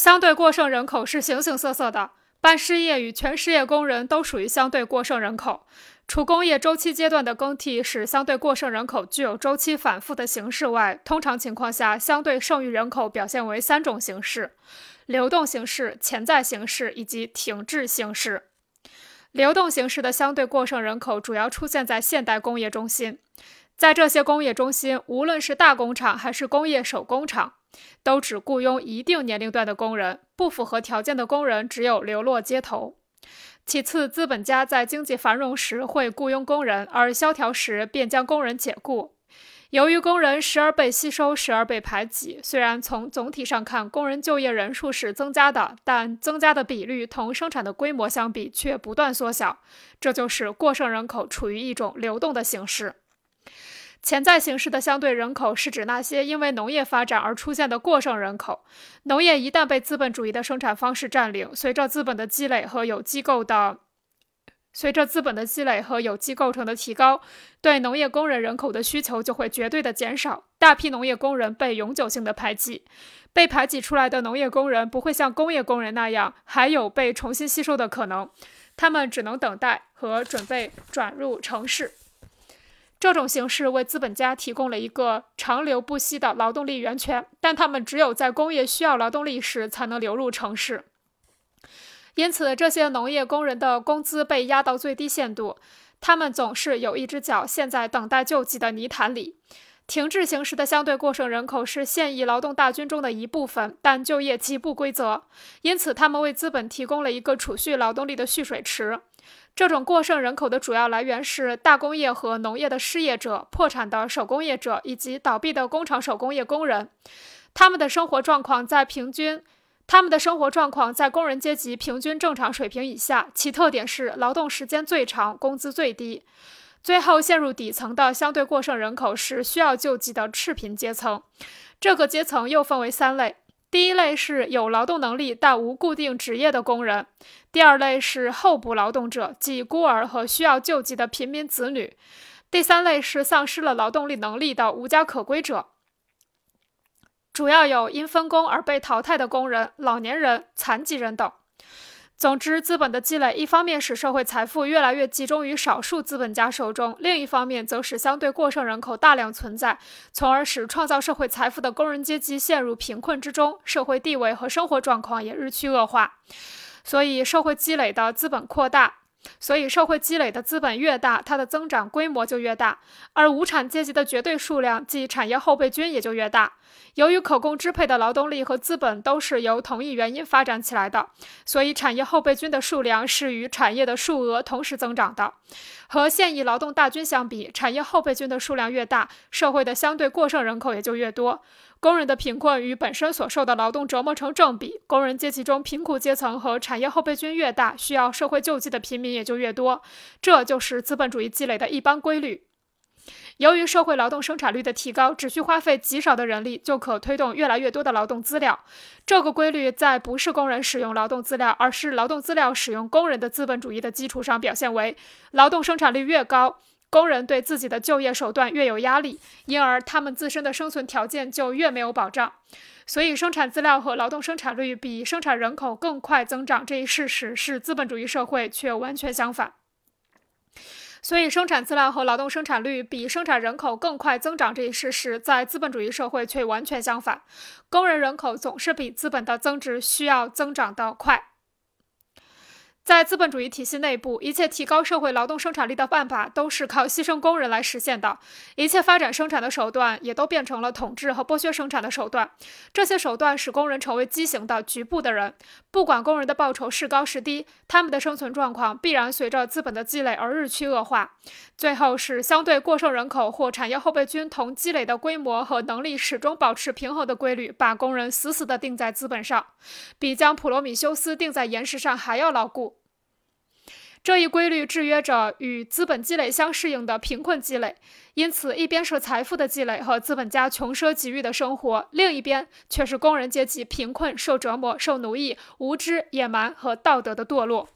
相对过剩人口是形形色色的，半失业与全失业工人都属于相对过剩人口。除工业周期阶段的更替使相对过剩人口具有周期反复的形式外，通常情况下，相对剩余人口表现为三种形式：流动形式、潜在形式以及停滞形式。流动形式的相对过剩人口主要出现在现代工业中心，在这些工业中心，无论是大工厂还是工业手工厂，都只雇佣一定年龄段的工人，不符合条件的工人只有流落街头。其次，资本家在经济繁荣时会雇佣工人，而萧条时便将工人解雇。由于工人时而被吸收，时而被排挤，虽然从总体上看，工人就业人数是增加的，但增加的比率同生产的规模相比却不断缩小。这就是过剩人口处于一种流动的形式。潜在形式的相对人口是指那些因为农业发展而出现的过剩人口。农业一旦被资本主义的生产方式占领，随着资本的积累和有机构的随着资本的积累和有机构成的提高，对农业工人人口的需求就会绝对的减少。大批农业工人被永久性的排挤，被排挤出来的农业工人不会像工业工人那样还有被重新吸收的可能，他们只能等待和准备转入城市。这种形式为资本家提供了一个长流不息的劳动力源泉，但他们只有在工业需要劳动力时才能流入城市。因此，这些农业工人的工资被压到最低限度，他们总是有一只脚陷在等待救济的泥潭里。停滞形式的相对过剩人口是现役劳动大军中的一部分，但就业极不规则，因此他们为资本提供了一个储蓄劳动力的蓄水池。这种过剩人口的主要来源是大工业和农业的失业者、破产的手工业者以及倒闭的工厂手工业工人。他们的生活状况在平均，他们的生活状况在工人阶级平均正常水平以下。其特点是劳动时间最长，工资最低。最后陷入底层的相对过剩人口是需要救济的赤贫阶层。这个阶层又分为三类。第一类是有劳动能力但无固定职业的工人，第二类是候补劳动者，即孤儿和需要救济的平民子女，第三类是丧失了劳动力能力的无家可归者，主要有因分工而被淘汰的工人、老年人、残疾人等。总之，资本的积累一方面使社会财富越来越集中于少数资本家手中，另一方面则使相对过剩人口大量存在，从而使创造社会财富的工人阶级陷入贫困之中，社会地位和生活状况也日趋恶化。所以，社会积累的资本扩大。所以，社会积累的资本越大，它的增长规模就越大，而无产阶级的绝对数量，即产业后备军也就越大。由于可供支配的劳动力和资本都是由同一原因发展起来的，所以产业后备军的数量是与产业的数额同时增长的。和现役劳动大军相比，产业后备军的数量越大，社会的相对过剩人口也就越多。工人的贫困与本身所受的劳动折磨成正比，工人阶级中贫苦阶层和产业后备军越大，需要社会救济的平民也就越多。这就是资本主义积累的一般规律。由于社会劳动生产率的提高，只需花费极少的人力就可推动越来越多的劳动资料。这个规律在不是工人使用劳动资料，而是劳动资料使用工人的资本主义的基础上表现为：劳动生产率越高，工人对自己的就业手段越有压力，因而他们自身的生存条件就越没有保障。所以，生产资料和劳动生产率比生产人口更快增长这一事实是资本主义社会却完全相反。所以，生产资料和劳动生产率比生产人口更快增长这一事实，在资本主义社会却完全相反。工人人口总是比资本的增值需要增长得快。在资本主义体系内部，一切提高社会劳动生产力的办法都是靠牺牲工人来实现的。一切发展生产的手段也都变成了统治和剥削生产的手段。这些手段使工人成为畸形的局部的人。不管工人的报酬是高是低，他们的生存状况必然随着资本的积累而日趋恶化。最后是相对过剩人口或产业后备军同积累的规模和能力始终保持平衡的规律，把工人死死地钉在资本上，比将普罗米修斯钉在岩石上还要牢固。这一规律制约着与资本积累相适应的贫困积累，因此，一边是财富的积累和资本家穷奢极欲的生活，另一边却是工人阶级贫困、受折磨、受奴役、无知、野蛮和道德的堕落。